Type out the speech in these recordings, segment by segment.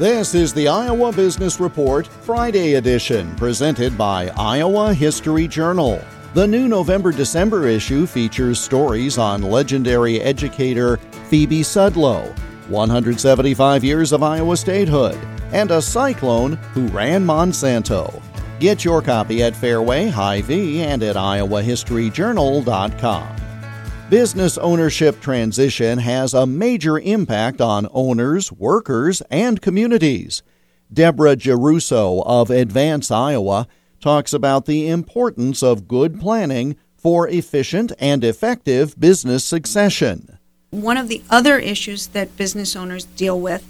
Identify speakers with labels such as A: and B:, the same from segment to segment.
A: This is the Iowa Business Report Friday edition, presented by Iowa History Journal. The new November December issue features stories on legendary educator Phoebe Sudlow, 175 years of Iowa statehood, and a cyclone who ran Monsanto. Get your copy at Fareway, Hy-Vee, and at iowahistoryjournal.com. Business ownership transition has a major impact on owners, workers, and communities. Deborah Geruso of Advance Iowa talks about the importance of good planning for efficient and effective business succession.
B: One of the other issues that business owners deal with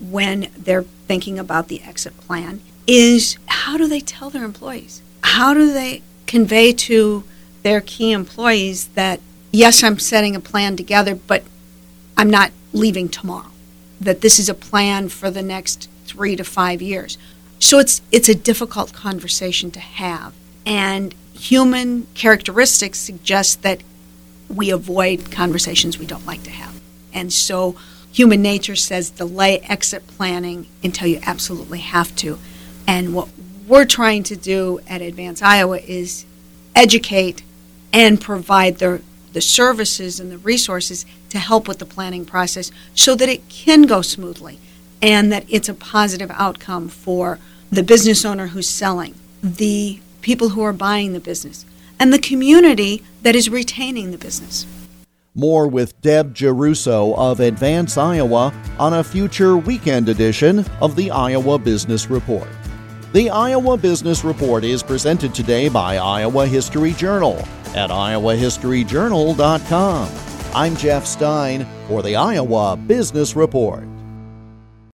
B: when they're thinking about the exit plan is how do they tell their employees? How do they convey to their key employees that yes, I'm setting a plan together, but I'm not leaving tomorrow. That this is a plan for the next three to five years. So it's it's a difficult conversation to have, and human characteristics suggest that we avoid conversations we don't like to have, and so human nature says delay exit planning until you absolutely have to. And what we're trying to do at Advance Iowa is educate and provide the the services and the resources to help with the planning process so that it can go smoothly and that it's a positive outcome for the business owner who's selling, the people who are buying the business, and the community that is retaining the business.
A: More with Deb Geruso of Advance Iowa on a future weekend edition of the Iowa Business Report. The Iowa Business Report is presented today by Iowa History Journal at iowahistoryjournal.com. I'm Jeff Stein for the Iowa Business Report.